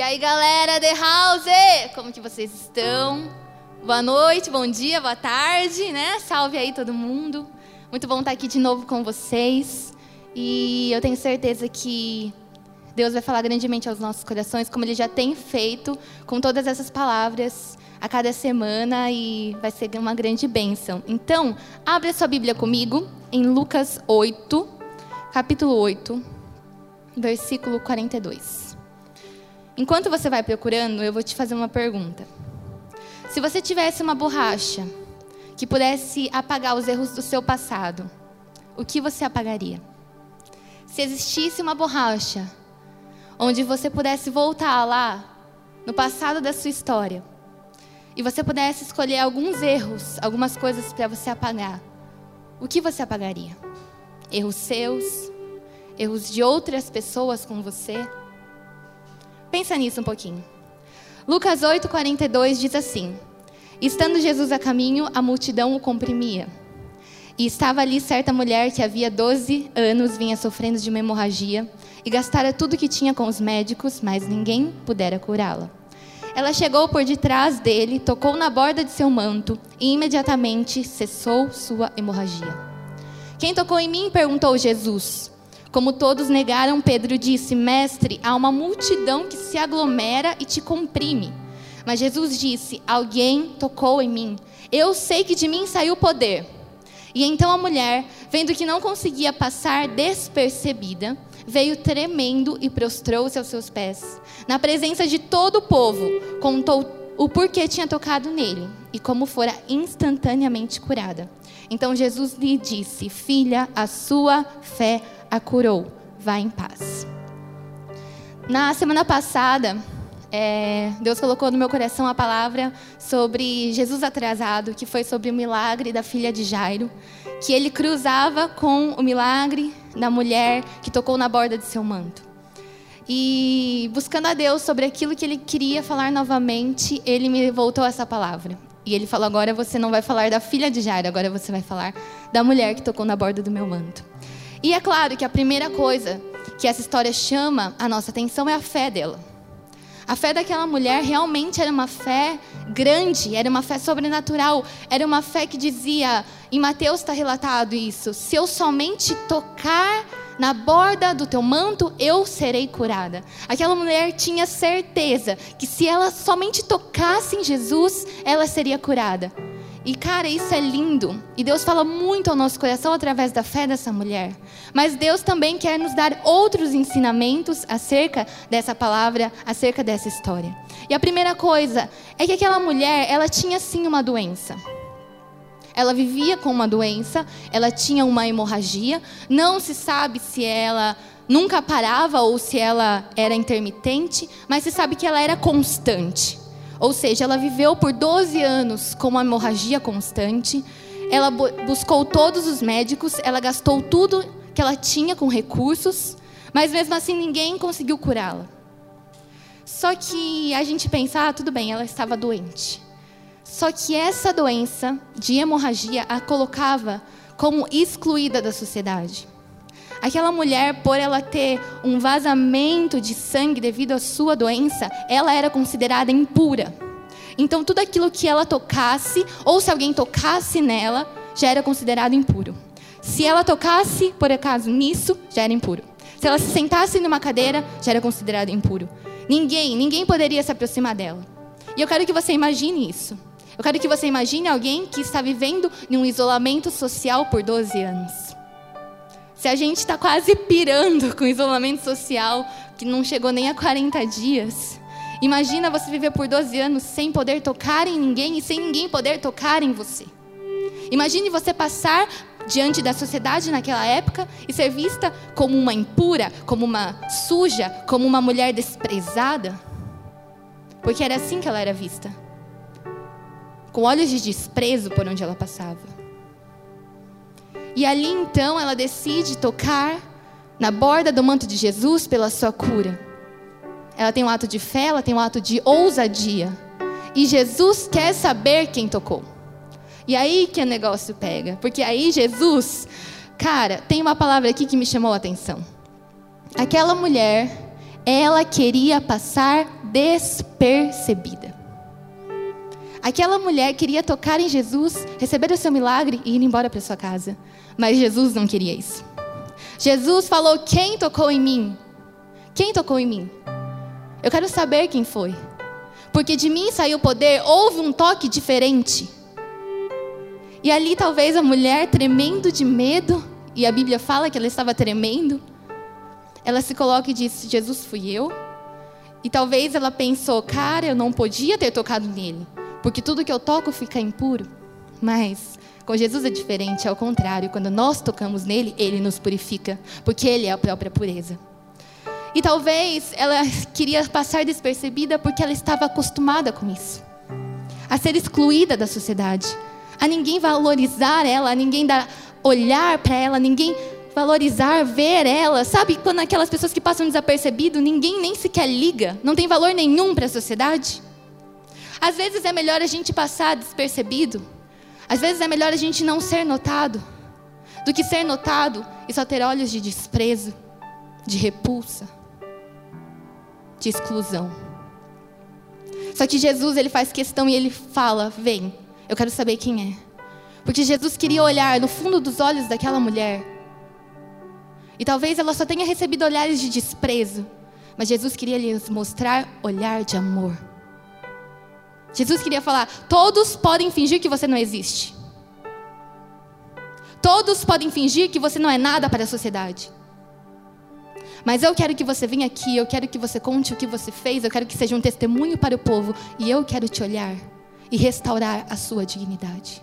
E aí, galera The House, como que vocês estão? Boa noite, bom dia, boa tarde, né? Salve aí todo mundo. Muito bom estar aqui de novo com vocês. E eu tenho certeza que Deus vai falar grandemente aos nossos corações, como Ele já tem feito com todas essas palavras a cada semana e vai ser uma grande bênção. Então, abre a sua Bíblia comigo em Lucas 8, capítulo 8, versículo 42. Enquanto você vai procurando, eu vou te fazer uma pergunta. Se você tivesse uma borracha que pudesse apagar os erros do seu passado, o que você apagaria? Se existisse uma borracha onde você pudesse voltar lá no passado da sua história, e você pudesse escolher alguns erros, algumas coisas para você apagar, o que você apagaria? Erros seus? Erros de outras pessoas com você? Pensa nisso um pouquinho. Lucas 8:42 diz assim: Estando Jesus a caminho, a multidão o comprimia. E estava ali certa mulher que havia 12 anos vinha sofrendo de uma hemorragia e gastara tudo que tinha com os médicos, mas ninguém pudera curá-la. Ela chegou por detrás dele, tocou na borda de seu manto e imediatamente cessou sua hemorragia. Quem tocou em mim? perguntou Jesus. Como todos negaram, Pedro disse: Mestre, há uma multidão que se aglomera e te comprime. Mas Jesus disse: Alguém tocou em mim. Eu sei que de mim saiu poder. E então a mulher, vendo que não conseguia passar despercebida, veio tremendo e prostrou-se aos seus pés. Na presença de todo o povo, contou o porquê tinha tocado nele e como fora instantaneamente curada. Então Jesus lhe disse: Filha, a sua fé a curou. Vá em paz. Na semana passada, é, Deus colocou no meu coração a palavra sobre Jesus atrasado, que foi sobre o milagre da filha de Jairo, que ele cruzava com o milagre da mulher que tocou na borda de seu manto. E buscando a Deus sobre aquilo que ele queria falar novamente, ele me voltou essa palavra. E ele falou: agora você não vai falar da filha de Jairo, agora você vai falar da mulher que tocou na borda do meu manto. E é claro que a primeira coisa que essa história chama a nossa atenção é a fé dela. A fé daquela mulher realmente era uma fé grande, era uma fé sobrenatural, era uma fé que dizia, em Mateus está relatado isso: se eu somente tocar na borda do teu manto, eu serei curada. Aquela mulher tinha certeza que se ela somente tocasse em Jesus, ela seria curada. E cara, isso é lindo. E Deus fala muito ao nosso coração através da fé dessa mulher. Mas Deus também quer nos dar outros ensinamentos acerca dessa palavra, acerca dessa história. E a primeira coisa é que aquela mulher, ela tinha sim uma doença. Ela vivia com uma doença, ela tinha uma hemorragia, não se sabe se ela nunca parava ou se ela era intermitente, mas se sabe que ela era constante. Ou seja, ela viveu por 12 anos com uma hemorragia constante. Ela buscou todos os médicos, ela gastou tudo que ela tinha com recursos, mas mesmo assim ninguém conseguiu curá-la. Só que a gente pensa, ah, tudo bem, ela estava doente. Só que essa doença de hemorragia a colocava como excluída da sociedade. Aquela mulher, por ela ter um vazamento de sangue devido à sua doença, ela era considerada impura. Então, tudo aquilo que ela tocasse, ou se alguém tocasse nela, já era considerado impuro. Se ela tocasse, por acaso, nisso, já era impuro. Se ela se sentasse numa cadeira, já era considerado impuro. Ninguém, ninguém poderia se aproximar dela. E eu quero que você imagine isso. Eu quero que você imagine alguém que está vivendo em um isolamento social por 12 anos. Se a gente está quase pirando com isolamento social, que não chegou nem a 40 dias, imagina você viver por 12 anos sem poder tocar em ninguém e sem ninguém poder tocar em você. Imagine você passar diante da sociedade naquela época e ser vista como uma impura, como uma suja, como uma mulher desprezada. Porque era assim que ela era vista com olhos de desprezo por onde ela passava. E ali então ela decide tocar na borda do manto de Jesus pela sua cura. Ela tem um ato de fé, ela tem um ato de ousadia. E Jesus quer saber quem tocou. E aí que o negócio pega. Porque aí Jesus, cara, tem uma palavra aqui que me chamou a atenção. Aquela mulher, ela queria passar despercebida. Aquela mulher queria tocar em Jesus, receber o seu milagre e ir embora para sua casa. Mas Jesus não queria isso. Jesus falou: Quem tocou em mim? Quem tocou em mim? Eu quero saber quem foi. Porque de mim saiu poder, houve um toque diferente. E ali talvez a mulher tremendo de medo, e a Bíblia fala que ela estava tremendo, ela se coloca e diz: Jesus fui eu. E talvez ela pensou: cara, eu não podia ter tocado nele, porque tudo que eu toco fica impuro. Mas com Jesus é diferente, é o contrário. Quando nós tocamos nele, ele nos purifica, porque ele é a própria pureza. E talvez ela queria passar despercebida porque ela estava acostumada com isso a ser excluída da sociedade, a ninguém valorizar ela, a ninguém dar olhar para ela, ninguém valorizar, ver ela. Sabe quando aquelas pessoas que passam desapercebido, ninguém nem sequer liga, não tem valor nenhum para a sociedade? Às vezes é melhor a gente passar despercebido, às vezes é melhor a gente não ser notado, do que ser notado e só ter olhos de desprezo, de repulsa de exclusão. Só que Jesus, ele faz questão e ele fala: "Vem, eu quero saber quem é". Porque Jesus queria olhar no fundo dos olhos daquela mulher. E talvez ela só tenha recebido olhares de desprezo, mas Jesus queria lhes mostrar olhar de amor. Jesus queria falar: todos podem fingir que você não existe. Todos podem fingir que você não é nada para a sociedade. Mas eu quero que você venha aqui, eu quero que você conte o que você fez, eu quero que seja um testemunho para o povo, e eu quero te olhar e restaurar a sua dignidade,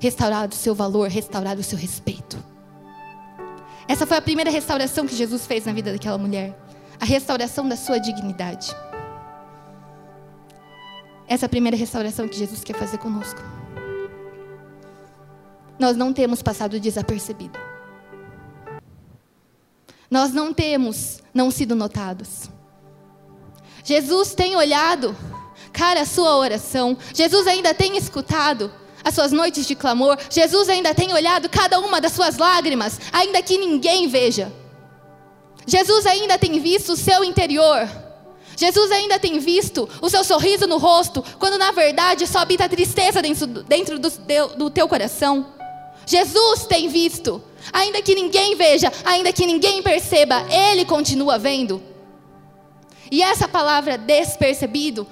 restaurar o seu valor, restaurar o seu respeito. Essa foi a primeira restauração que Jesus fez na vida daquela mulher, a restauração da sua dignidade. Essa é a primeira restauração que Jesus quer fazer conosco. Nós não temos passado desapercebido nós não temos não sido notados. Jesus tem olhado, cara, a sua oração. Jesus ainda tem escutado as suas noites de clamor. Jesus ainda tem olhado cada uma das suas lágrimas, ainda que ninguém veja. Jesus ainda tem visto o seu interior. Jesus ainda tem visto o seu sorriso no rosto, quando na verdade só habita tristeza dentro, dentro do, do teu coração. Jesus tem visto Ainda que ninguém veja, ainda que ninguém perceba, Ele continua vendo. E essa palavra despercebido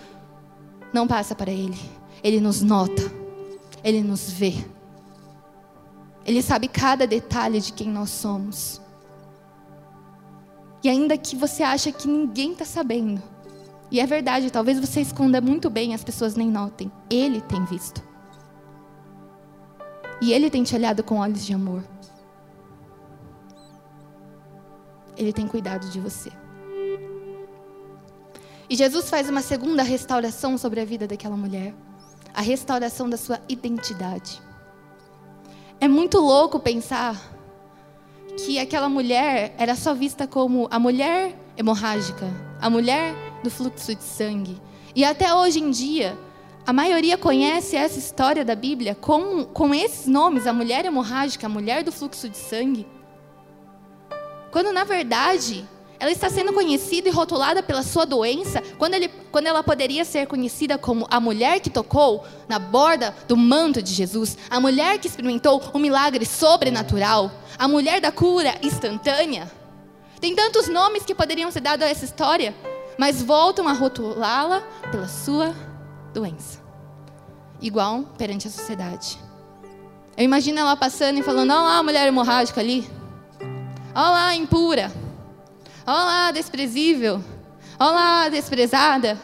não passa para Ele. Ele nos nota, Ele nos vê. Ele sabe cada detalhe de quem nós somos. E ainda que você acha que ninguém está sabendo, e é verdade, talvez você esconda muito bem, as pessoas nem notem. Ele tem visto. E Ele tem te olhado com olhos de amor. Ele tem cuidado de você. E Jesus faz uma segunda restauração sobre a vida daquela mulher a restauração da sua identidade. É muito louco pensar que aquela mulher era só vista como a mulher hemorrágica, a mulher do fluxo de sangue. E até hoje em dia, a maioria conhece essa história da Bíblia com, com esses nomes: a mulher hemorrágica, a mulher do fluxo de sangue. Quando na verdade ela está sendo conhecida e rotulada pela sua doença, quando, ele, quando ela poderia ser conhecida como a mulher que tocou na borda do manto de Jesus, a mulher que experimentou um milagre sobrenatural, a mulher da cura instantânea. Tem tantos nomes que poderiam ser dados a essa história, mas voltam a rotulá-la pela sua doença, igual perante a sociedade. Eu imagino ela passando e falando: Olha lá a mulher hemorrágica ali. Olá, impura. Olá, desprezível. Olá, desprezada.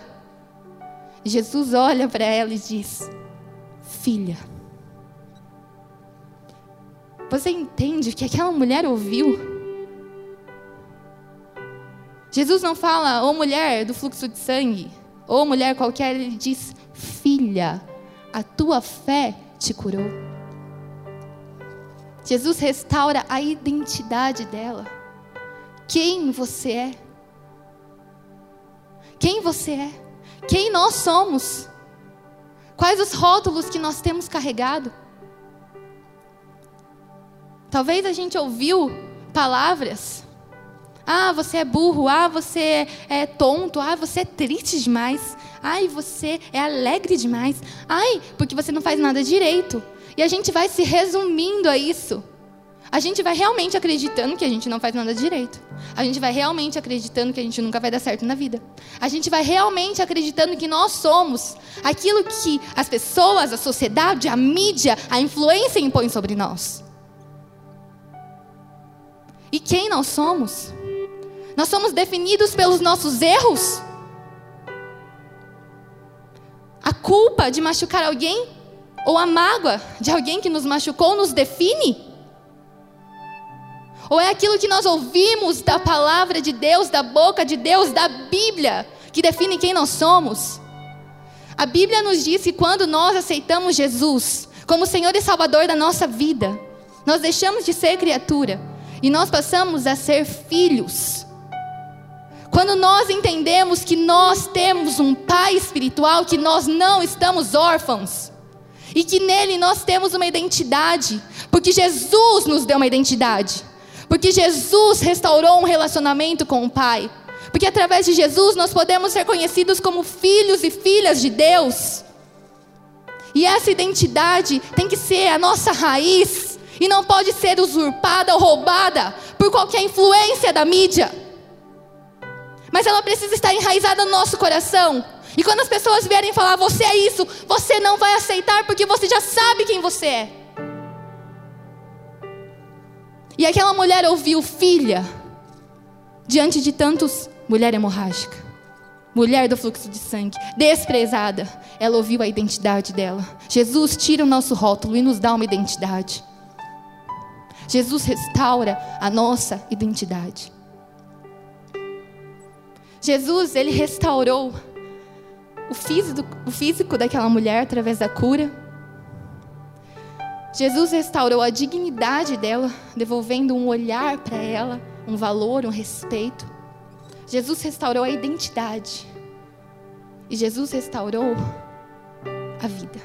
Jesus olha para ela e diz: Filha. Você entende o que aquela mulher ouviu? Jesus não fala, ô mulher do fluxo de sangue, ou mulher qualquer, ele diz: Filha, a tua fé te curou. Jesus restaura a identidade dela. Quem você é? Quem você é? Quem nós somos? Quais os rótulos que nós temos carregado? Talvez a gente ouviu palavras Ah, você é burro. Ah, você é tonto. Ah, você é triste demais. Ai, você é alegre demais. Ai, porque você não faz nada direito. E a gente vai se resumindo a isso. A gente vai realmente acreditando que a gente não faz nada direito. A gente vai realmente acreditando que a gente nunca vai dar certo na vida. A gente vai realmente acreditando que nós somos aquilo que as pessoas, a sociedade, a mídia, a influência impõem sobre nós. E quem nós somos? Nós somos definidos pelos nossos erros? A culpa de machucar alguém ou a mágoa de alguém que nos machucou nos define? Ou é aquilo que nós ouvimos da palavra de Deus, da boca de Deus, da Bíblia, que define quem nós somos? A Bíblia nos diz que quando nós aceitamos Jesus como Senhor e Salvador da nossa vida, nós deixamos de ser criatura e nós passamos a ser filhos. Quando nós entendemos que nós temos um Pai espiritual, que nós não estamos órfãos, e que nele nós temos uma identidade, porque Jesus nos deu uma identidade. Porque Jesus restaurou um relacionamento com o Pai. Porque através de Jesus nós podemos ser conhecidos como filhos e filhas de Deus. E essa identidade tem que ser a nossa raiz e não pode ser usurpada ou roubada por qualquer influência da mídia. Mas ela precisa estar enraizada no nosso coração. E quando as pessoas vierem falar, você é isso, você não vai aceitar porque você já sabe quem você é. E aquela mulher ouviu filha, diante de tantos, mulher hemorrágica, mulher do fluxo de sangue, desprezada. Ela ouviu a identidade dela. Jesus tira o nosso rótulo e nos dá uma identidade. Jesus restaura a nossa identidade. Jesus, ele restaurou o físico, o físico daquela mulher através da cura Jesus restaurou a dignidade dela, devolvendo um olhar para ela, um valor, um respeito. Jesus restaurou a identidade. E Jesus restaurou a vida.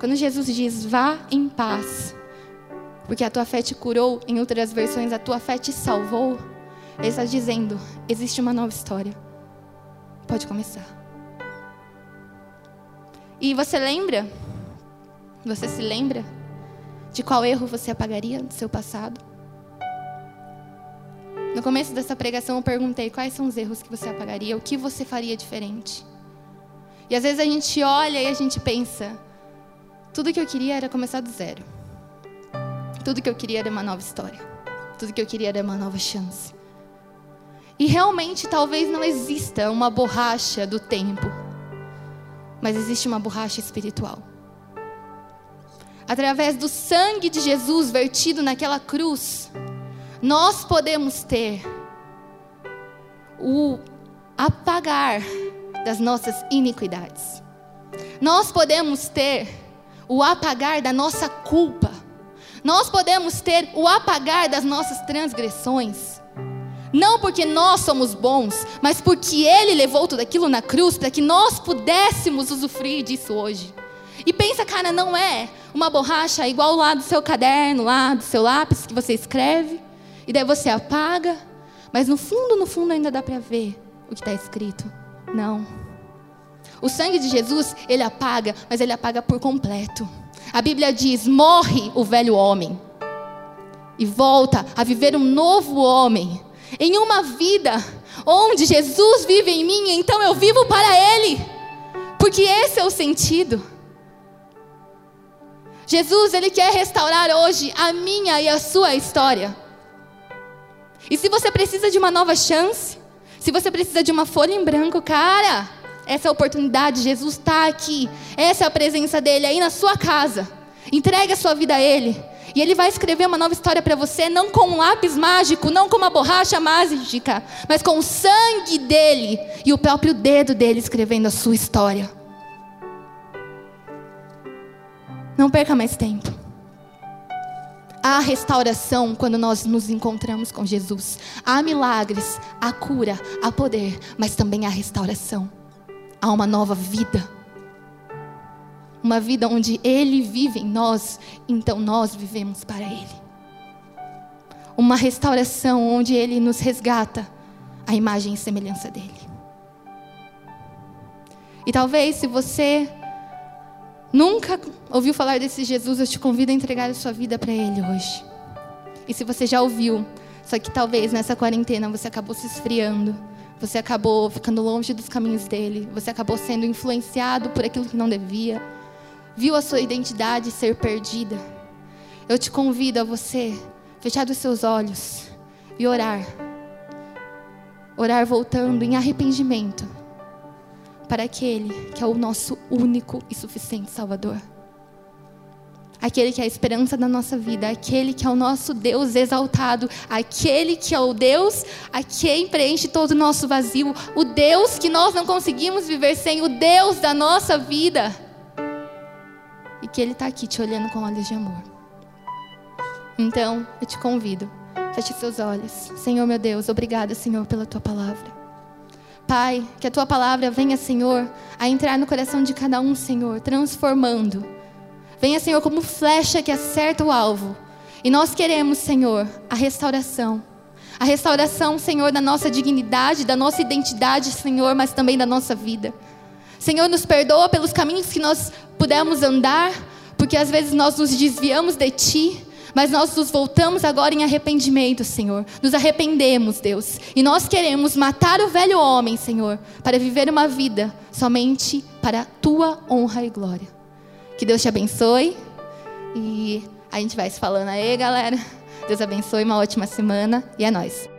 Quando Jesus diz, vá em paz, porque a tua fé te curou, em outras versões, a tua fé te salvou, ele está dizendo, existe uma nova história. Pode começar. E você lembra? Você se lembra de qual erro você apagaria do seu passado? No começo dessa pregação eu perguntei quais são os erros que você apagaria, o que você faria diferente. E às vezes a gente olha e a gente pensa, tudo que eu queria era começar do zero. Tudo que eu queria era uma nova história. Tudo que eu queria era uma nova chance. E realmente talvez não exista uma borracha do tempo, mas existe uma borracha espiritual através do sangue de Jesus vertido naquela cruz, nós podemos ter o apagar das nossas iniquidades. Nós podemos ter o apagar da nossa culpa. Nós podemos ter o apagar das nossas transgressões. Não porque nós somos bons, mas porque Ele levou tudo aquilo na cruz para que nós pudéssemos usufruir disso hoje. E pensa, cara, não é uma borracha igual lá do seu caderno, lá do seu lápis que você escreve, e daí você apaga, mas no fundo, no fundo ainda dá para ver o que está escrito. Não. O sangue de Jesus, ele apaga, mas ele apaga por completo. A Bíblia diz: morre o velho homem e volta a viver um novo homem, em uma vida onde Jesus vive em mim, então eu vivo para Ele, porque esse é o sentido. Jesus, ele quer restaurar hoje a minha e a sua história. E se você precisa de uma nova chance, se você precisa de uma folha em branco, cara, essa é a oportunidade, Jesus está aqui. Essa é a presença dele aí na sua casa. Entregue a sua vida a ele. E ele vai escrever uma nova história para você, não com um lápis mágico, não com uma borracha mágica, mas com o sangue dele e o próprio dedo dele escrevendo a sua história. Não perca mais tempo. Há restauração quando nós nos encontramos com Jesus. Há milagres, há cura, há poder, mas também há restauração. Há uma nova vida. Uma vida onde Ele vive em nós, então nós vivemos para Ele. uma restauração onde Ele nos resgata a imagem e semelhança dele. E talvez se você nunca ouviu falar desse Jesus, eu te convido a entregar a sua vida para Ele hoje. E se você já ouviu, só que talvez nessa quarentena você acabou se esfriando, você acabou ficando longe dos caminhos dele, você acabou sendo influenciado por aquilo que não devia, viu a sua identidade ser perdida. Eu te convido a você fechar os seus olhos e orar. Orar voltando em arrependimento para aquele que é o nosso único e suficiente Salvador aquele que é a esperança da nossa vida, aquele que é o nosso Deus exaltado, aquele que é o Deus a quem preenche todo o nosso vazio, o Deus que nós não conseguimos viver sem, o Deus da nossa vida. E que Ele está aqui te olhando com olhos de amor. Então, eu te convido, feche seus olhos. Senhor meu Deus, obrigada, Senhor, pela tua palavra. Pai, que a tua palavra venha, Senhor, a entrar no coração de cada um, Senhor, transformando Venha, Senhor, como flecha que acerta o alvo. E nós queremos, Senhor, a restauração. A restauração, Senhor, da nossa dignidade, da nossa identidade, Senhor, mas também da nossa vida. Senhor, nos perdoa pelos caminhos que nós pudemos andar, porque às vezes nós nos desviamos de Ti, mas nós nos voltamos agora em arrependimento, Senhor. Nos arrependemos, Deus. E nós queremos matar o velho homem, Senhor, para viver uma vida somente para a Tua honra e glória. Que Deus te abençoe. E a gente vai se falando aí, galera. Deus abençoe, uma ótima semana. E é nóis.